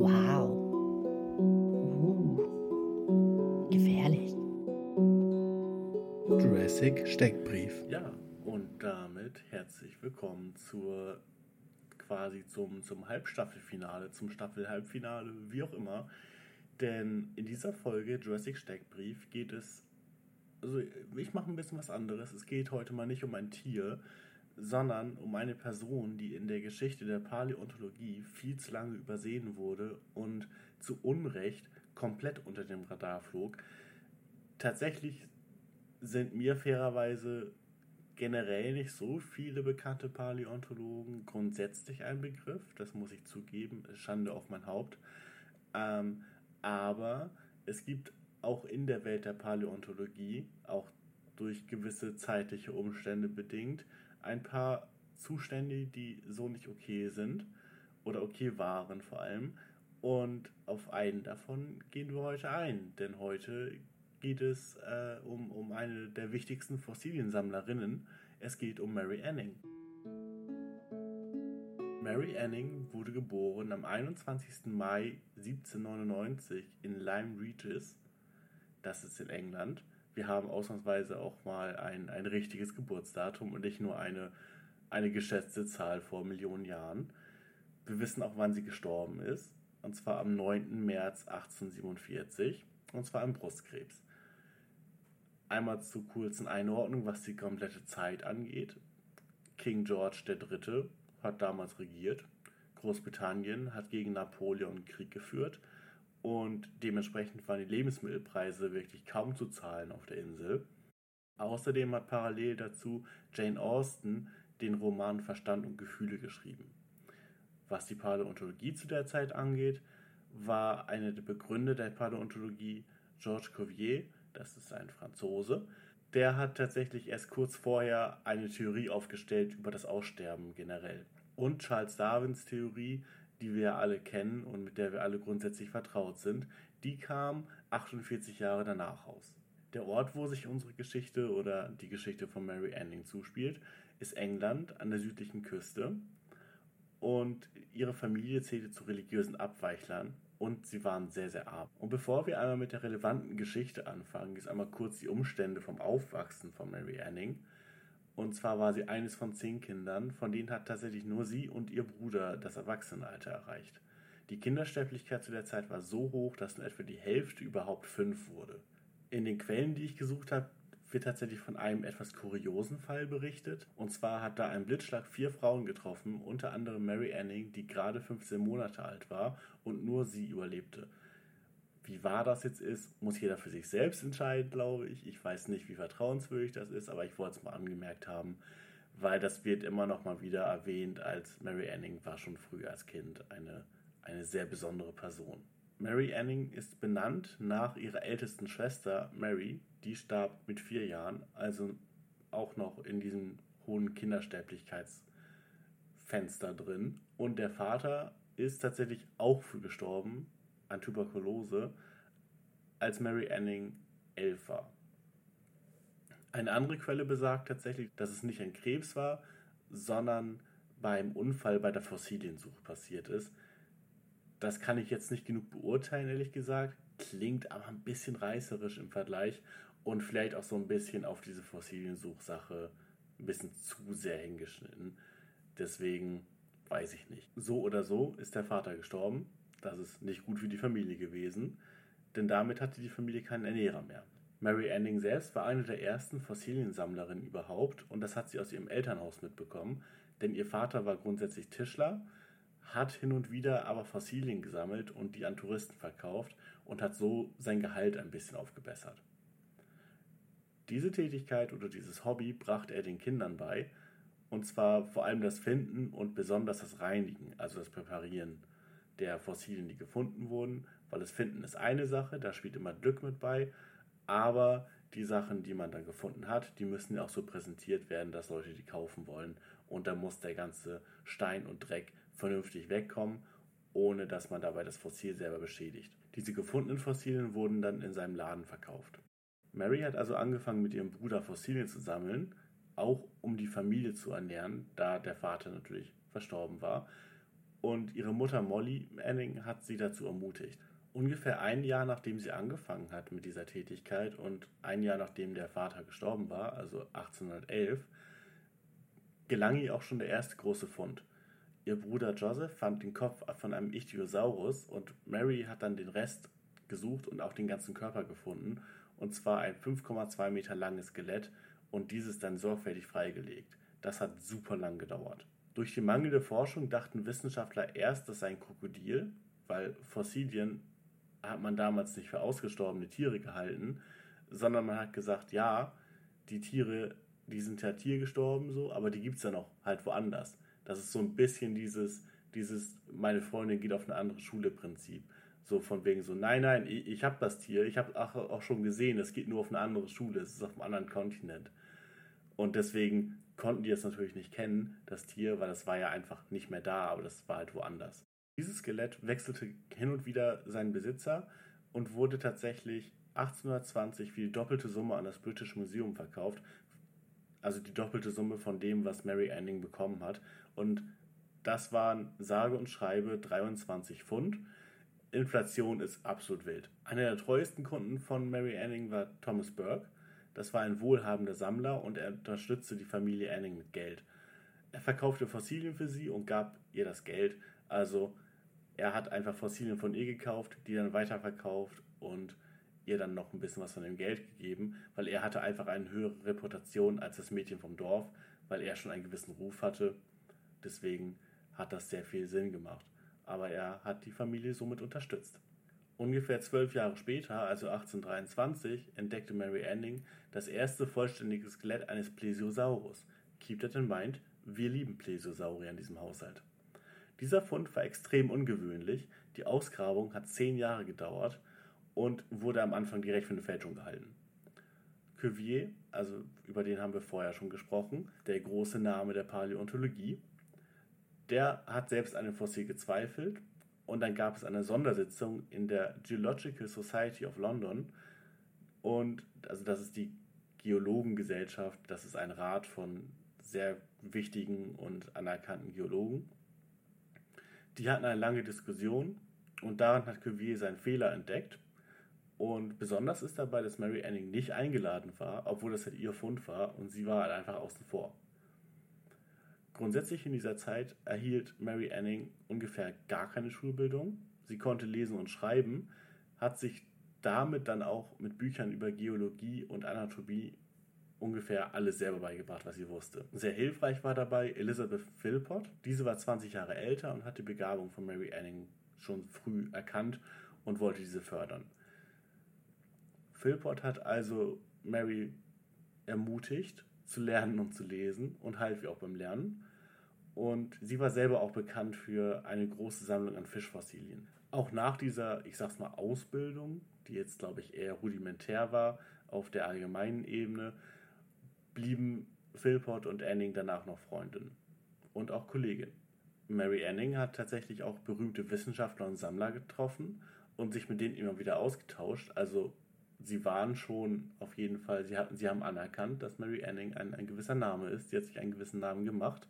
Wow. Uh. Gefährlich. Jurassic Steckbrief. Ja, und damit herzlich willkommen zur quasi zum, zum Halbstaffelfinale, zum Staffelhalbfinale, wie auch immer. Denn in dieser Folge Jurassic Steckbrief geht es, also ich mache ein bisschen was anderes. Es geht heute mal nicht um ein Tier, sondern um eine Person, die in der Geschichte der Paläontologie viel zu lange übersehen wurde und zu Unrecht komplett unter dem Radar flog. Tatsächlich sind mir fairerweise generell nicht so viele bekannte Paläontologen grundsätzlich ein Begriff, das muss ich zugeben, Schande auf mein Haupt. Ähm, aber es gibt auch in der Welt der Paläontologie, auch durch gewisse zeitliche Umstände bedingt, ein paar Zustände, die so nicht okay sind oder okay waren vor allem. Und auf einen davon gehen wir heute ein, denn heute geht es äh, um, um eine der wichtigsten Fossiliensammlerinnen. Es geht um Mary Anning. Mary Anning wurde geboren am 21. Mai 1799 in Lyme Regis, das ist in England, wir haben ausnahmsweise auch mal ein, ein richtiges Geburtsdatum und nicht nur eine, eine geschätzte Zahl vor Millionen Jahren. Wir wissen auch, wann sie gestorben ist, und zwar am 9. März 1847, und zwar an Brustkrebs. Einmal zur kurzen Einordnung, was die komplette Zeit angeht. King George III. hat damals regiert. Großbritannien hat gegen Napoleon Krieg geführt und dementsprechend waren die Lebensmittelpreise wirklich kaum zu zahlen auf der Insel. Außerdem hat parallel dazu Jane Austen den Roman Verstand und Gefühle geschrieben. Was die Paläontologie zu der Zeit angeht, war einer der Begründer der Paläontologie Georges Cuvier, das ist ein Franzose. Der hat tatsächlich erst kurz vorher eine Theorie aufgestellt über das Aussterben generell. Und Charles Darwins Theorie die wir alle kennen und mit der wir alle grundsätzlich vertraut sind, die kam 48 Jahre danach aus. Der Ort, wo sich unsere Geschichte oder die Geschichte von Mary Anning zuspielt, ist England an der südlichen Küste. Und ihre Familie zählte zu religiösen Abweichlern und sie waren sehr, sehr arm. Und bevor wir einmal mit der relevanten Geschichte anfangen, ist einmal kurz die Umstände vom Aufwachsen von Mary Anning. Und zwar war sie eines von zehn Kindern, von denen hat tatsächlich nur sie und ihr Bruder das Erwachsenenalter erreicht. Die Kindersterblichkeit zu der Zeit war so hoch, dass nur etwa die Hälfte überhaupt fünf wurde. In den Quellen, die ich gesucht habe, wird tatsächlich von einem etwas kuriosen Fall berichtet. Und zwar hat da ein Blitzschlag vier Frauen getroffen, unter anderem Mary Anning, die gerade 15 Monate alt war und nur sie überlebte. Wie wahr das jetzt ist, muss jeder für sich selbst entscheiden, glaube ich. Ich weiß nicht, wie vertrauenswürdig das ist, aber ich wollte es mal angemerkt haben, weil das wird immer noch mal wieder erwähnt, als Mary Anning war schon früh als Kind eine, eine sehr besondere Person. Mary Anning ist benannt nach ihrer ältesten Schwester Mary, die starb mit vier Jahren, also auch noch in diesem hohen Kindersterblichkeitsfenster drin. Und der Vater ist tatsächlich auch früh gestorben, an Tuberkulose, als Mary Anning elf war. Eine andere Quelle besagt tatsächlich, dass es nicht ein Krebs war, sondern beim Unfall bei der Fossiliensuche passiert ist. Das kann ich jetzt nicht genug beurteilen, ehrlich gesagt. Klingt aber ein bisschen reißerisch im Vergleich und vielleicht auch so ein bisschen auf diese Fossiliensuchsache ein bisschen zu sehr hingeschnitten. Deswegen weiß ich nicht. So oder so ist der Vater gestorben das ist nicht gut für die Familie gewesen, denn damit hatte die Familie keinen Ernährer mehr. Mary Anning selbst war eine der ersten Fossiliensammlerinnen überhaupt und das hat sie aus ihrem Elternhaus mitbekommen, denn ihr Vater war grundsätzlich Tischler, hat hin und wieder aber Fossilien gesammelt und die an Touristen verkauft und hat so sein Gehalt ein bisschen aufgebessert. Diese Tätigkeit oder dieses Hobby brachte er den Kindern bei, und zwar vor allem das Finden und besonders das Reinigen, also das Präparieren der Fossilien, die gefunden wurden, weil das Finden ist eine Sache, da spielt immer Glück mit bei, aber die Sachen, die man dann gefunden hat, die müssen ja auch so präsentiert werden, dass Leute die kaufen wollen und da muss der ganze Stein und Dreck vernünftig wegkommen, ohne dass man dabei das Fossil selber beschädigt. Diese gefundenen Fossilien wurden dann in seinem Laden verkauft. Mary hat also angefangen mit ihrem Bruder Fossilien zu sammeln, auch um die Familie zu ernähren, da der Vater natürlich verstorben war und ihre Mutter Molly Anning hat sie dazu ermutigt. Ungefähr ein Jahr nachdem sie angefangen hat mit dieser Tätigkeit und ein Jahr nachdem der Vater gestorben war, also 1811, gelang ihr auch schon der erste große Fund. Ihr Bruder Joseph fand den Kopf von einem Ichthyosaurus und Mary hat dann den Rest gesucht und auch den ganzen Körper gefunden, und zwar ein 5,2 Meter langes Skelett und dieses dann sorgfältig freigelegt. Das hat super lang gedauert. Durch die mangelnde Forschung dachten Wissenschaftler erst, das sei ein Krokodil, weil Fossilien hat man damals nicht für ausgestorbene Tiere gehalten, sondern man hat gesagt, ja, die Tiere, die sind ja tiergestorben so, aber die gibt es ja noch halt woanders. Das ist so ein bisschen dieses, dieses, meine Freundin geht auf eine andere Schule Prinzip. So von wegen so, nein, nein, ich, ich habe das Tier, ich habe auch schon gesehen, es geht nur auf eine andere Schule, es ist auf einem anderen Kontinent. Und deswegen konnten die es natürlich nicht kennen, das Tier, weil das war ja einfach nicht mehr da, aber das war halt woanders. Dieses Skelett wechselte hin und wieder seinen Besitzer und wurde tatsächlich 1820 für die doppelte Summe an das British Museum verkauft. Also die doppelte Summe von dem, was Mary Anning bekommen hat. Und das waren sage und schreibe 23 Pfund. Inflation ist absolut wild. Einer der treuesten Kunden von Mary Anning war Thomas Burke. Das war ein wohlhabender Sammler und er unterstützte die Familie Anning mit Geld. Er verkaufte Fossilien für sie und gab ihr das Geld. Also er hat einfach Fossilien von ihr gekauft, die dann weiterverkauft und ihr dann noch ein bisschen was von dem Geld gegeben, weil er hatte einfach eine höhere Reputation als das Mädchen vom Dorf, weil er schon einen gewissen Ruf hatte. Deswegen hat das sehr viel Sinn gemacht. Aber er hat die Familie somit unterstützt. Ungefähr zwölf Jahre später, also 1823, entdeckte Mary Anning das erste vollständige Skelett eines Plesiosaurus. Keep that in mind, wir lieben Plesiosaurier in diesem Haushalt. Dieser Fund war extrem ungewöhnlich, die Ausgrabung hat zehn Jahre gedauert und wurde am Anfang direkt für eine Fälschung gehalten. Cuvier, also über den haben wir vorher schon gesprochen, der große Name der Paläontologie, der hat selbst an dem Fossil gezweifelt und dann gab es eine Sondersitzung in der Geological Society of London. Und also das ist die Geologengesellschaft, das ist ein Rat von sehr wichtigen und anerkannten Geologen. Die hatten eine lange Diskussion und daran hat Cuvier seinen Fehler entdeckt. Und besonders ist dabei, dass Mary Anning nicht eingeladen war, obwohl das halt ihr Fund war und sie war halt einfach außen vor. Grundsätzlich in dieser Zeit erhielt Mary Anning ungefähr gar keine Schulbildung. Sie konnte lesen und schreiben, hat sich damit dann auch mit Büchern über Geologie und Anatomie ungefähr alles selber beigebracht, was sie wusste. Sehr hilfreich war dabei Elizabeth Philpott. Diese war 20 Jahre älter und hat die Begabung von Mary Anning schon früh erkannt und wollte diese fördern. Philpott hat also Mary ermutigt, zu lernen und zu lesen und half ihr auch beim Lernen. Und sie war selber auch bekannt für eine große Sammlung an Fischfossilien. Auch nach dieser, ich sag's mal, Ausbildung, die jetzt, glaube ich, eher rudimentär war auf der allgemeinen Ebene, blieben Philpott und Anning danach noch Freundinnen und auch Kolleginnen. Mary Anning hat tatsächlich auch berühmte Wissenschaftler und Sammler getroffen und sich mit denen immer wieder ausgetauscht. Also sie waren schon auf jeden Fall, sie, hatten, sie haben anerkannt, dass Mary Anning ein, ein gewisser Name ist. Sie hat sich einen gewissen Namen gemacht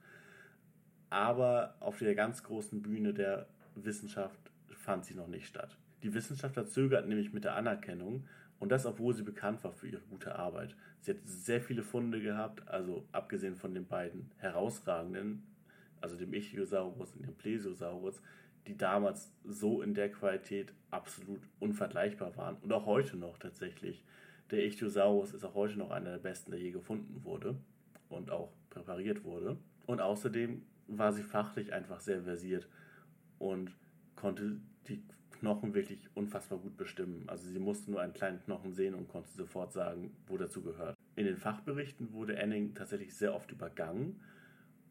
aber auf der ganz großen Bühne der Wissenschaft fand sie noch nicht statt. Die Wissenschaftler zögerten nämlich mit der Anerkennung und das, obwohl sie bekannt war für ihre gute Arbeit. Sie hat sehr viele Funde gehabt, also abgesehen von den beiden herausragenden, also dem Ichthyosaurus und dem Plesiosaurus, die damals so in der Qualität absolut unvergleichbar waren und auch heute noch tatsächlich. Der Ichthyosaurus ist auch heute noch einer der besten, der je gefunden wurde und auch präpariert wurde. Und außerdem war sie fachlich einfach sehr versiert und konnte die Knochen wirklich unfassbar gut bestimmen. Also sie musste nur einen kleinen Knochen sehen und konnte sofort sagen, wo dazu gehört. In den Fachberichten wurde Anning tatsächlich sehr oft übergangen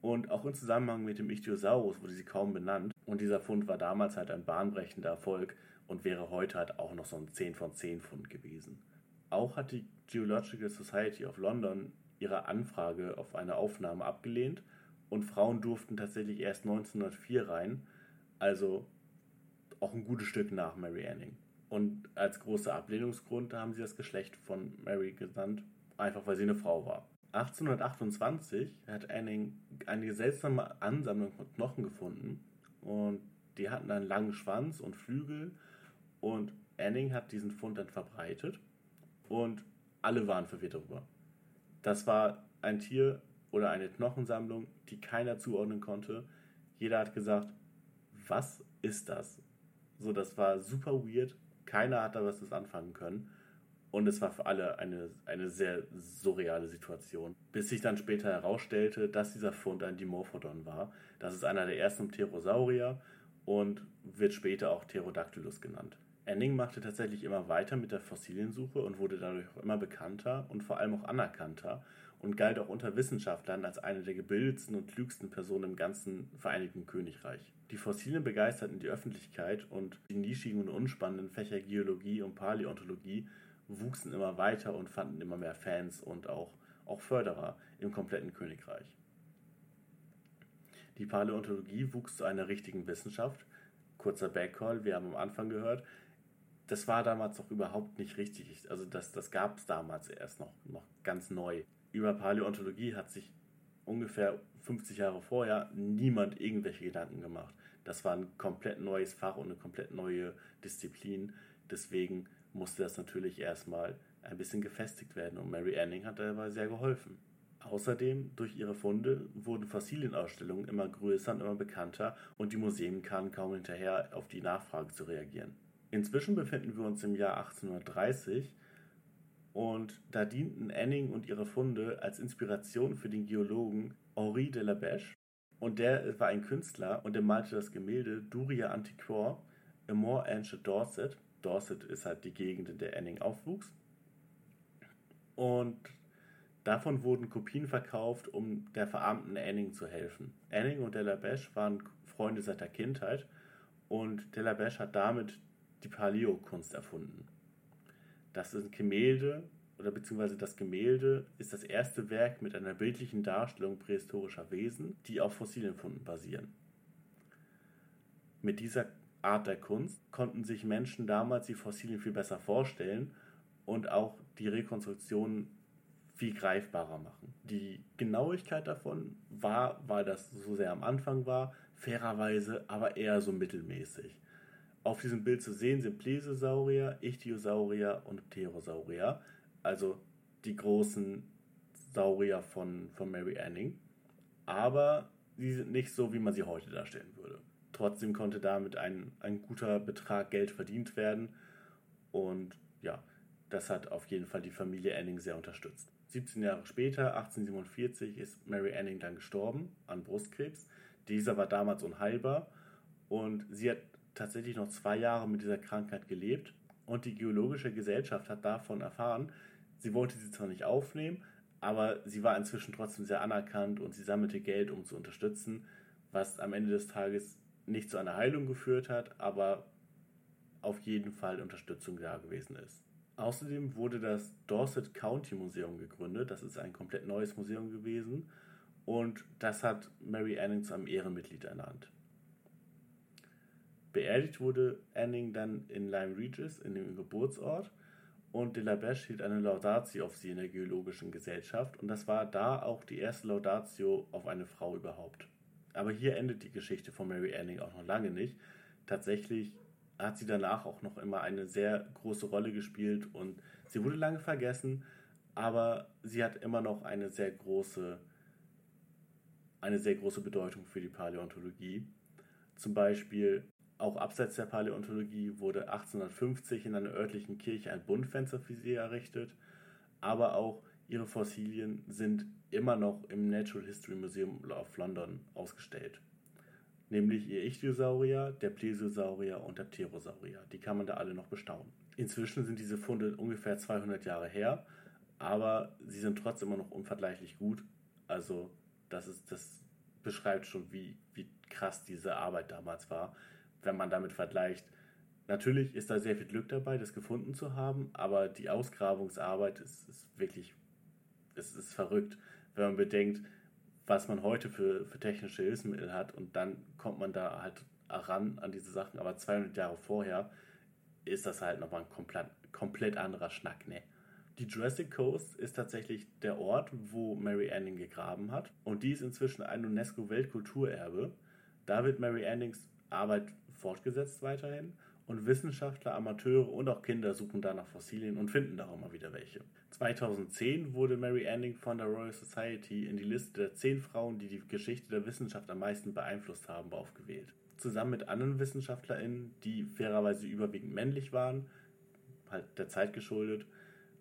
und auch im Zusammenhang mit dem Ichthyosaurus wurde sie kaum benannt. Und dieser Fund war damals halt ein bahnbrechender Erfolg und wäre heute halt auch noch so ein 10 von 10 Fund gewesen. Auch hat die Geological Society of London ihre Anfrage auf eine Aufnahme abgelehnt und Frauen durften tatsächlich erst 1904 rein, also auch ein gutes Stück nach Mary Anning. Und als großer Ablehnungsgrund haben sie das Geschlecht von Mary genannt, einfach weil sie eine Frau war. 1828 hat Anning eine seltsame Ansammlung von Knochen gefunden und die hatten einen langen Schwanz und Flügel und Anning hat diesen Fund dann verbreitet und alle waren verwirrt darüber. Das war ein Tier oder eine Knochensammlung, die keiner zuordnen konnte. Jeder hat gesagt, was ist das? So, das war super weird. Keiner hat da was das anfangen können. Und es war für alle eine, eine sehr surreale Situation. Bis sich dann später herausstellte, dass dieser Fund ein Dimorphodon war. Das ist einer der ersten Pterosaurier und wird später auch Pterodactylus genannt. Enning machte tatsächlich immer weiter mit der Fossiliensuche und wurde dadurch auch immer bekannter und vor allem auch anerkannter und galt auch unter Wissenschaftlern als eine der gebildetsten und klügsten Personen im ganzen Vereinigten Königreich. Die Fossilien begeisterten die Öffentlichkeit und die nischigen und unspannenden Fächer Geologie und Paläontologie wuchsen immer weiter und fanden immer mehr Fans und auch, auch Förderer im kompletten Königreich. Die Paläontologie wuchs zu einer richtigen Wissenschaft. Kurzer Backcall, wir haben am Anfang gehört, das war damals noch überhaupt nicht richtig. Also das, das gab es damals erst noch, noch ganz neu. Über Paläontologie hat sich ungefähr 50 Jahre vorher niemand irgendwelche Gedanken gemacht. Das war ein komplett neues Fach und eine komplett neue Disziplin. Deswegen musste das natürlich erstmal ein bisschen gefestigt werden und Mary Anning hat dabei sehr geholfen. Außerdem, durch ihre Funde wurden Fossilienausstellungen immer größer und immer bekannter und die Museen kamen kaum hinterher, auf die Nachfrage zu reagieren. Inzwischen befinden wir uns im Jahr 1830 und da dienten Anning und ihre Funde als Inspiration für den Geologen Henri de la Beche und der war ein Künstler und er malte das Gemälde Duria Antiquore, A More Ancient Dorset Dorset ist halt die Gegend, in der Anning aufwuchs. Und davon wurden Kopien verkauft, um der verarmten Anning zu helfen. Anning und Delabeche waren Freunde seit der Kindheit und Delabeche hat damit die Paleo-Kunst erfunden. Das ein Gemälde, oder beziehungsweise das Gemälde ist das erste Werk mit einer bildlichen Darstellung prähistorischer Wesen, die auf Fossilienfunden basieren. Mit dieser Art der Kunst konnten sich Menschen damals die Fossilien viel besser vorstellen und auch die Rekonstruktion viel greifbarer machen. Die Genauigkeit davon war, weil das so sehr am Anfang war, fairerweise aber eher so mittelmäßig. Auf diesem Bild zu sehen sind Plesiosaurier, Ichthyosaurier und Pterosaurier, also die großen Saurier von, von Mary Anning. Aber sie sind nicht so, wie man sie heute darstellen würde. Trotzdem konnte damit ein, ein guter Betrag Geld verdient werden. Und ja, das hat auf jeden Fall die Familie Anning sehr unterstützt. 17 Jahre später, 1847, ist Mary Anning dann gestorben an Brustkrebs. Dieser war damals unheilbar und sie hat tatsächlich noch zwei Jahre mit dieser Krankheit gelebt. Und die Geologische Gesellschaft hat davon erfahren. Sie wollte sie zwar nicht aufnehmen, aber sie war inzwischen trotzdem sehr anerkannt und sie sammelte Geld, um zu unterstützen, was am Ende des Tages nicht zu einer Heilung geführt hat, aber auf jeden Fall Unterstützung da gewesen ist. Außerdem wurde das Dorset County Museum gegründet. Das ist ein komplett neues Museum gewesen und das hat Mary Anning zu einem Ehrenmitglied ernannt. Beerdigt wurde Anning dann in Lyme Regis, in dem Geburtsort, und de la Beche hielt eine Laudatio auf sie in der Geologischen Gesellschaft und das war da auch die erste Laudatio auf eine Frau überhaupt. Aber hier endet die Geschichte von Mary Anning auch noch lange nicht. Tatsächlich hat sie danach auch noch immer eine sehr große Rolle gespielt und sie wurde lange vergessen, aber sie hat immer noch eine sehr große, eine sehr große Bedeutung für die Paläontologie. Zum Beispiel auch abseits der Paläontologie wurde 1850 in einer örtlichen Kirche ein Buntfenster für sie errichtet, aber auch ihre Fossilien sind immer noch im Natural History Museum of London ausgestellt. Nämlich ihr Ichthyosaurier, der Plesiosaurier und der Pterosaurier. Die kann man da alle noch bestaunen. Inzwischen sind diese Funde ungefähr 200 Jahre her, aber sie sind trotzdem immer noch unvergleichlich gut. Also das, ist, das beschreibt schon, wie, wie krass diese Arbeit damals war, wenn man damit vergleicht. Natürlich ist da sehr viel Glück dabei, das gefunden zu haben, aber die Ausgrabungsarbeit ist, ist wirklich, es ist verrückt wenn man bedenkt, was man heute für, für technische Hilfsmittel hat und dann kommt man da halt ran an diese Sachen. Aber 200 Jahre vorher ist das halt nochmal ein komplett, komplett anderer Schnack, ne? Die Jurassic Coast ist tatsächlich der Ort, wo Mary Anning gegraben hat. Und die ist inzwischen ein UNESCO-Weltkulturerbe. Da wird Mary Annings Arbeit fortgesetzt weiterhin und Wissenschaftler, Amateure und auch Kinder suchen da nach Fossilien und finden da auch mal wieder welche. 2010 wurde Mary Anning von der Royal Society in die Liste der zehn Frauen, die die Geschichte der Wissenschaft am meisten beeinflusst haben, aufgewählt. Zusammen mit anderen WissenschaftlerInnen, die fairerweise überwiegend männlich waren, halt der Zeit geschuldet,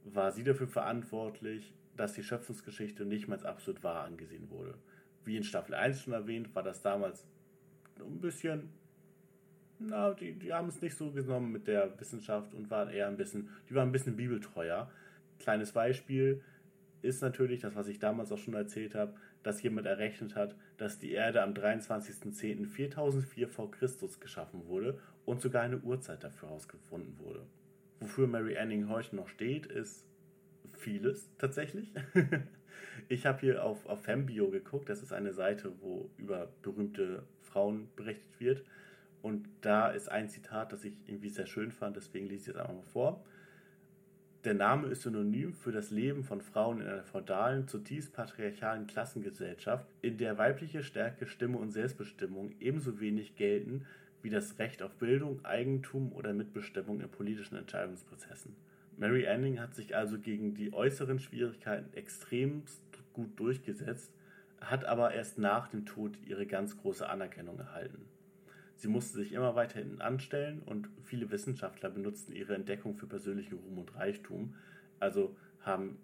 war sie dafür verantwortlich, dass die Schöpfungsgeschichte nicht mehr als absolut wahr angesehen wurde. Wie in Staffel 1 schon erwähnt, war das damals ein bisschen, na, die, die haben es nicht so genommen mit der Wissenschaft und waren eher ein bisschen, die waren ein bisschen bibeltreuer. Kleines Beispiel ist natürlich das, was ich damals auch schon erzählt habe, dass jemand errechnet hat, dass die Erde am 23.10.4004 vor Christus geschaffen wurde und sogar eine Uhrzeit dafür herausgefunden wurde. Wofür Mary Anning heute noch steht, ist vieles tatsächlich. ich habe hier auf, auf Fembio geguckt, das ist eine Seite, wo über berühmte Frauen berichtet wird. Und da ist ein Zitat, das ich irgendwie sehr schön fand, deswegen lese ich es einfach mal vor. Der Name ist synonym für das Leben von Frauen in einer feudalen, zutiefst patriarchalen Klassengesellschaft, in der weibliche Stärke, Stimme und Selbstbestimmung ebenso wenig gelten wie das Recht auf Bildung, Eigentum oder Mitbestimmung in politischen Entscheidungsprozessen. Mary Anning hat sich also gegen die äußeren Schwierigkeiten extrem gut durchgesetzt, hat aber erst nach dem Tod ihre ganz große Anerkennung erhalten. Sie musste sich immer weiter hinten anstellen und viele Wissenschaftler benutzten ihre Entdeckung für persönlichen Ruhm und Reichtum, also haben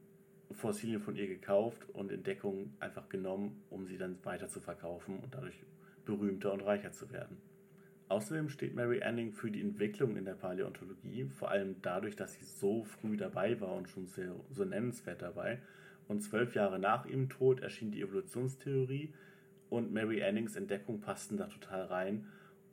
Fossilien von ihr gekauft und Entdeckungen einfach genommen, um sie dann weiter zu verkaufen und dadurch berühmter und reicher zu werden. Außerdem steht Mary Anning für die Entwicklung in der Paläontologie, vor allem dadurch, dass sie so früh dabei war und schon sehr, so nennenswert dabei. Und zwölf Jahre nach ihrem Tod erschien die Evolutionstheorie und Mary Annings Entdeckung passten da total rein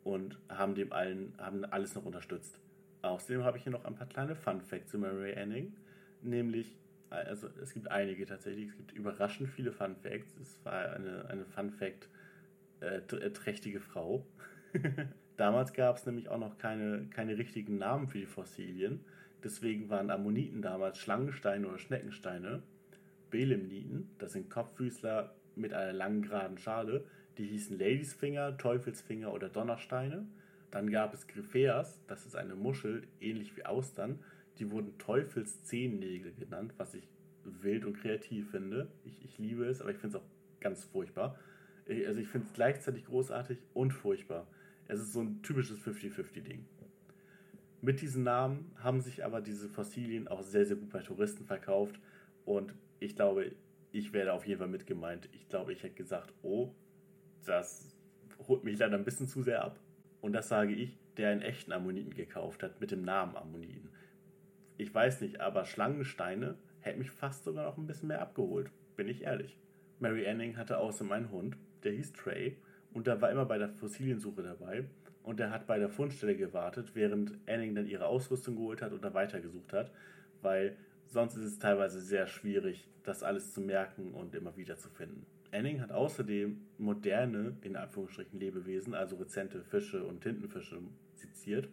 und haben dem allen, haben alles noch unterstützt. Außerdem habe ich hier noch ein paar kleine Fun Facts zu Mary Anning, nämlich, also es gibt einige tatsächlich, es gibt überraschend viele Fun Facts. Es war eine, eine Fun Fact äh, äh trächtige Frau. Damals gab es nämlich auch noch keine, keine richtigen Namen für die Fossilien. Deswegen waren Ammoniten damals Schlangensteine oder Schneckensteine. Belemniten, das sind Kopffüßler mit einer langen geraden Schale, die hießen Ladysfinger, Teufelsfinger oder Donnersteine. Dann gab es Gryphaeas, das ist eine Muschel, ähnlich wie Austern. Die wurden Teufelszehennägel genannt, was ich wild und kreativ finde. Ich, ich liebe es, aber ich finde es auch ganz furchtbar. Also ich finde es gleichzeitig großartig und furchtbar. Es ist so ein typisches 50-50-Ding. Mit diesen Namen haben sich aber diese Fossilien auch sehr, sehr gut bei Touristen verkauft. Und ich glaube, ich werde auf jeden Fall mit gemeint. Ich glaube, ich hätte gesagt, oh, das holt mich leider ein bisschen zu sehr ab. Und das sage ich, der einen echten Ammoniten gekauft hat, mit dem Namen Ammoniten. Ich weiß nicht, aber Schlangensteine hätte mich fast sogar noch ein bisschen mehr abgeholt, bin ich ehrlich. Mary Anning hatte außerdem einen Hund, der hieß Trey, und der war immer bei der Fossiliensuche dabei. Und der hat bei der Fundstelle gewartet, während Anning dann ihre Ausrüstung geholt hat und da weitergesucht hat, weil sonst ist es teilweise sehr schwierig, das alles zu merken und immer wieder zu finden. Anning hat außerdem moderne, in Anführungsstrichen, Lebewesen, also rezente Fische und Tintenfische, seziert,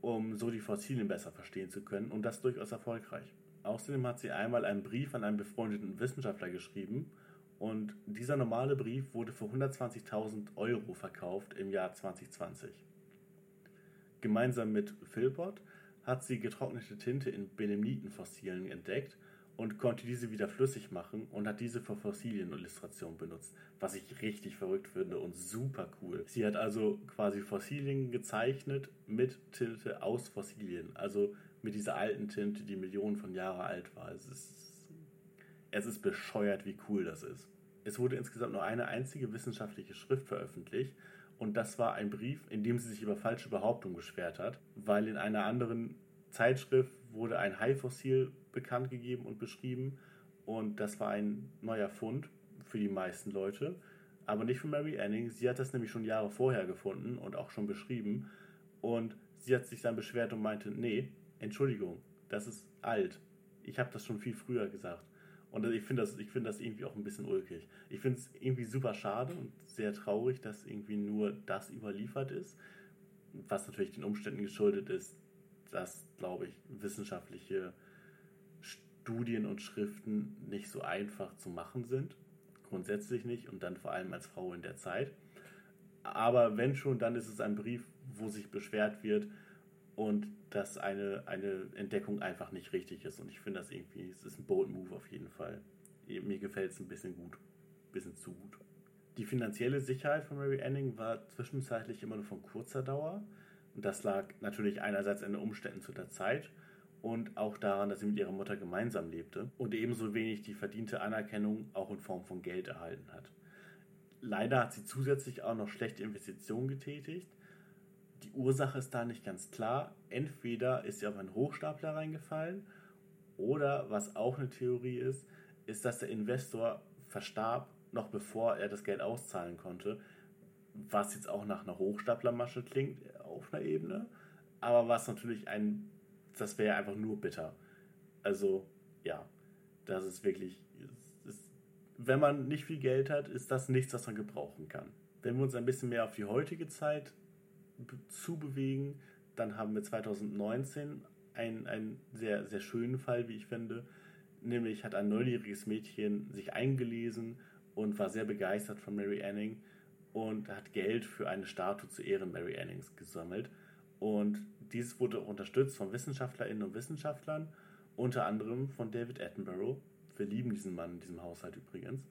um so die Fossilien besser verstehen zu können und das durchaus erfolgreich. Außerdem hat sie einmal einen Brief an einen befreundeten Wissenschaftler geschrieben und dieser normale Brief wurde für 120.000 Euro verkauft im Jahr 2020. Gemeinsam mit Philpott hat sie getrocknete Tinte in Belemnitenfossilien entdeckt und konnte diese wieder flüssig machen und hat diese für Fossilienillustrationen benutzt, was ich richtig verrückt finde und super cool. Sie hat also quasi Fossilien gezeichnet mit Tinte aus Fossilien, also mit dieser alten Tinte, die Millionen von Jahren alt war. Es ist, es ist bescheuert, wie cool das ist. Es wurde insgesamt nur eine einzige wissenschaftliche Schrift veröffentlicht und das war ein Brief, in dem sie sich über falsche Behauptungen beschwert hat, weil in einer anderen Zeitschrift wurde ein Haifossil bekannt gegeben und beschrieben. Und das war ein neuer Fund für die meisten Leute. Aber nicht für Mary Anning. Sie hat das nämlich schon Jahre vorher gefunden und auch schon beschrieben. Und sie hat sich dann beschwert und meinte, nee, Entschuldigung, das ist alt. Ich habe das schon viel früher gesagt. Und ich finde das, find das irgendwie auch ein bisschen ulkig. Ich finde es irgendwie super schade und sehr traurig, dass irgendwie nur das überliefert ist. Was natürlich den Umständen geschuldet ist, dass, glaube ich, wissenschaftliche Studien und Schriften nicht so einfach zu machen sind. Grundsätzlich nicht und dann vor allem als Frau in der Zeit. Aber wenn schon, dann ist es ein Brief, wo sich beschwert wird und dass eine, eine Entdeckung einfach nicht richtig ist. Und ich finde das irgendwie, es ist ein Bold Move auf jeden Fall. Mir gefällt es ein bisschen gut, ein bisschen zu gut. Die finanzielle Sicherheit von Mary Anning war zwischenzeitlich immer nur von kurzer Dauer. Das lag natürlich einerseits an den Umständen zu der Zeit und auch daran, dass sie mit ihrer Mutter gemeinsam lebte und ebenso wenig die verdiente Anerkennung auch in Form von Geld erhalten hat. Leider hat sie zusätzlich auch noch schlechte Investitionen getätigt. Die Ursache ist da nicht ganz klar. Entweder ist sie auf einen Hochstapler reingefallen oder, was auch eine Theorie ist, ist, dass der Investor verstarb, noch bevor er das Geld auszahlen konnte. Was jetzt auch nach einer Hochstaplermasche klingt auf einer Ebene, aber was natürlich ein, das wäre einfach nur bitter. Also, ja, das ist wirklich wenn man nicht viel Geld hat, ist das nichts, was man gebrauchen kann. Wenn wir uns ein bisschen mehr auf die heutige Zeit zubewegen, dann haben wir 2019 einen, einen sehr, sehr schönen Fall, wie ich finde. Nämlich hat ein neunjähriges Mädchen sich eingelesen und war sehr begeistert von Mary Anning und hat Geld für eine Statue zu Ehren Mary Annings gesammelt. Und dieses wurde unterstützt von WissenschaftlerInnen und Wissenschaftlern, unter anderem von David Attenborough, wir lieben diesen Mann in diesem Haushalt übrigens.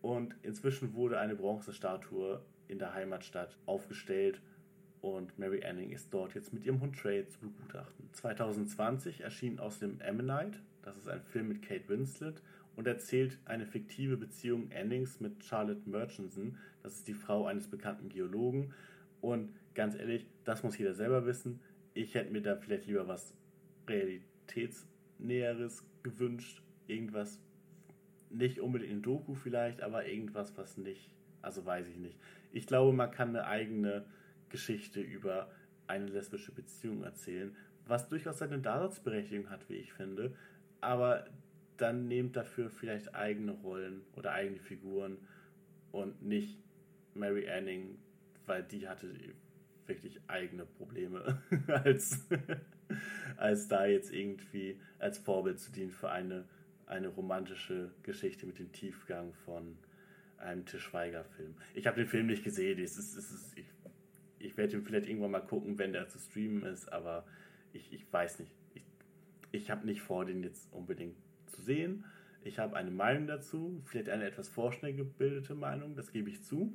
Und inzwischen wurde eine Bronzestatue in der Heimatstadt aufgestellt und Mary Anning ist dort jetzt mit ihrem Hund Trey zu begutachten. 2020 erschien außerdem Ammonite, das ist ein Film mit Kate Winslet und erzählt eine fiktive Beziehung Annings mit Charlotte Murchison, das ist die Frau eines bekannten Geologen. Und ganz ehrlich, das muss jeder selber wissen. Ich hätte mir da vielleicht lieber was Realitätsnäheres gewünscht, irgendwas, nicht unbedingt in Doku vielleicht, aber irgendwas, was nicht, also weiß ich nicht. Ich glaube, man kann eine eigene Geschichte über eine lesbische Beziehung erzählen, was durchaus seine Daseinsberechtigung hat, wie ich finde, aber dann nehmt dafür vielleicht eigene Rollen oder eigene Figuren und nicht Mary Anning, weil die hatte wirklich eigene Probleme, als, als da jetzt irgendwie als Vorbild zu dienen für eine eine romantische Geschichte mit dem Tiefgang von einem Tischweiger-Film. Ich habe den Film nicht gesehen. Es ist, es ist, ich, ich werde ihn vielleicht irgendwann mal gucken, wenn der zu streamen ist, aber ich, ich weiß nicht. Ich, ich habe nicht vor, den jetzt unbedingt zu sehen. Ich habe eine Meinung dazu, vielleicht eine etwas vorschnell gebildete Meinung, das gebe ich zu.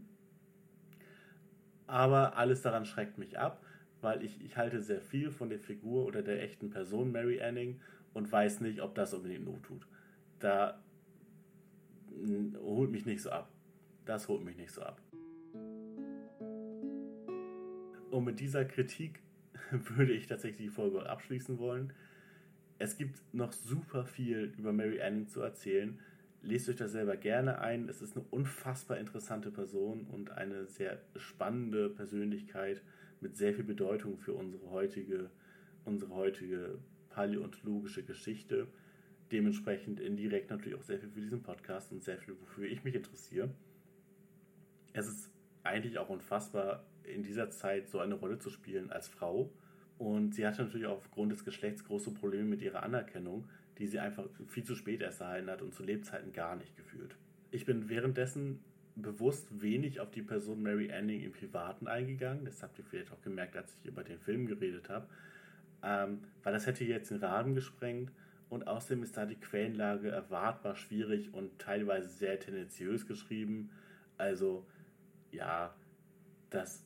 Aber alles daran schreckt mich ab, weil ich, ich halte sehr viel von der Figur oder der echten Person Mary Anning und weiß nicht, ob das unbedingt Not tut da holt mich nicht so ab. Das holt mich nicht so ab. Und mit dieser Kritik würde ich tatsächlich die Folge abschließen wollen. Es gibt noch super viel über Mary Anning zu erzählen. Lest euch das selber gerne ein. Es ist eine unfassbar interessante Person und eine sehr spannende Persönlichkeit mit sehr viel Bedeutung für unsere heutige, unsere heutige paläontologische Geschichte dementsprechend indirekt natürlich auch sehr viel für diesen Podcast und sehr viel, wofür ich mich interessiere. Es ist eigentlich auch unfassbar, in dieser Zeit so eine Rolle zu spielen als Frau. Und sie hatte natürlich aufgrund des Geschlechts große Probleme mit ihrer Anerkennung, die sie einfach viel zu spät erst erhalten hat und zu Lebzeiten gar nicht gefühlt. Ich bin währenddessen bewusst wenig auf die Person Mary Anning im Privaten eingegangen. Das habt ihr vielleicht auch gemerkt, als ich über den Film geredet habe. Ähm, weil das hätte jetzt den Rahmen gesprengt und außerdem ist da die Quellenlage erwartbar schwierig und teilweise sehr tendenziös geschrieben. Also ja, das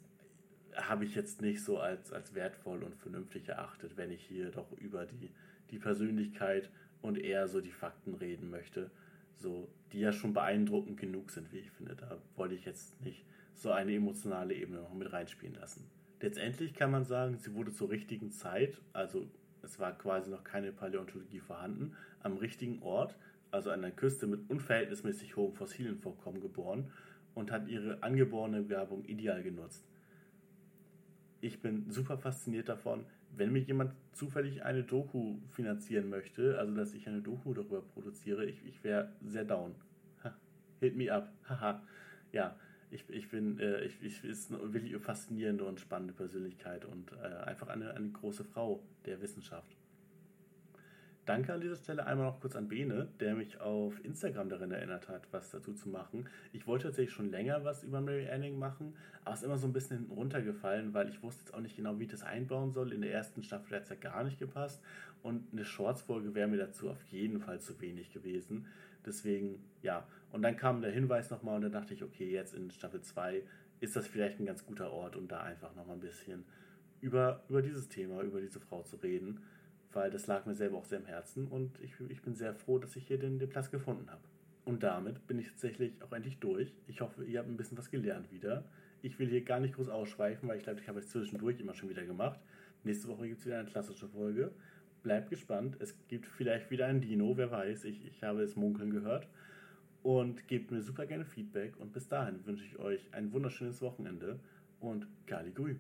habe ich jetzt nicht so als, als wertvoll und vernünftig erachtet, wenn ich hier doch über die, die Persönlichkeit und eher so die Fakten reden möchte, so die ja schon beeindruckend genug sind, wie ich finde. Da wollte ich jetzt nicht so eine emotionale Ebene noch mit reinspielen lassen. Letztendlich kann man sagen, sie wurde zur richtigen Zeit, also es war quasi noch keine Paläontologie vorhanden, am richtigen Ort, also an der Küste mit unverhältnismäßig hohem Fossilienvorkommen geboren und hat ihre angeborene Werbung ideal genutzt. Ich bin super fasziniert davon, wenn mir jemand zufällig eine Doku finanzieren möchte, also dass ich eine Doku darüber produziere, ich, ich wäre sehr down. Ha, hit me up. Haha. ja, ich, ich bin, äh, ich, ich ist eine wirklich faszinierende und spannende Persönlichkeit und äh, einfach eine, eine große Frau der Wissenschaft. Danke an dieser Stelle einmal noch kurz an Bene, der mich auf Instagram darin erinnert hat, was dazu zu machen. Ich wollte tatsächlich schon länger was über Mary Anning machen, aber es ist immer so ein bisschen hinten runtergefallen, weil ich wusste jetzt auch nicht genau, wie ich das einbauen soll. In der ersten Staffel hat es ja gar nicht gepasst und eine Shorts-Folge wäre mir dazu auf jeden Fall zu wenig gewesen. Deswegen, ja. Und dann kam der Hinweis nochmal und dann dachte ich, okay, jetzt in Staffel 2 ist das vielleicht ein ganz guter Ort, um da einfach nochmal ein bisschen über, über dieses Thema, über diese Frau zu reden weil das lag mir selber auch sehr im Herzen und ich, ich bin sehr froh, dass ich hier den, den Platz gefunden habe. Und damit bin ich tatsächlich auch endlich durch. Ich hoffe, ihr habt ein bisschen was gelernt wieder. Ich will hier gar nicht groß ausschweifen, weil ich glaube, ich habe es zwischendurch immer schon wieder gemacht. Nächste Woche gibt es wieder eine klassische Folge. Bleibt gespannt. Es gibt vielleicht wieder ein Dino, wer weiß. Ich, ich habe es munkeln gehört. Und gebt mir super gerne Feedback. Und bis dahin wünsche ich euch ein wunderschönes Wochenende und Gali Grü.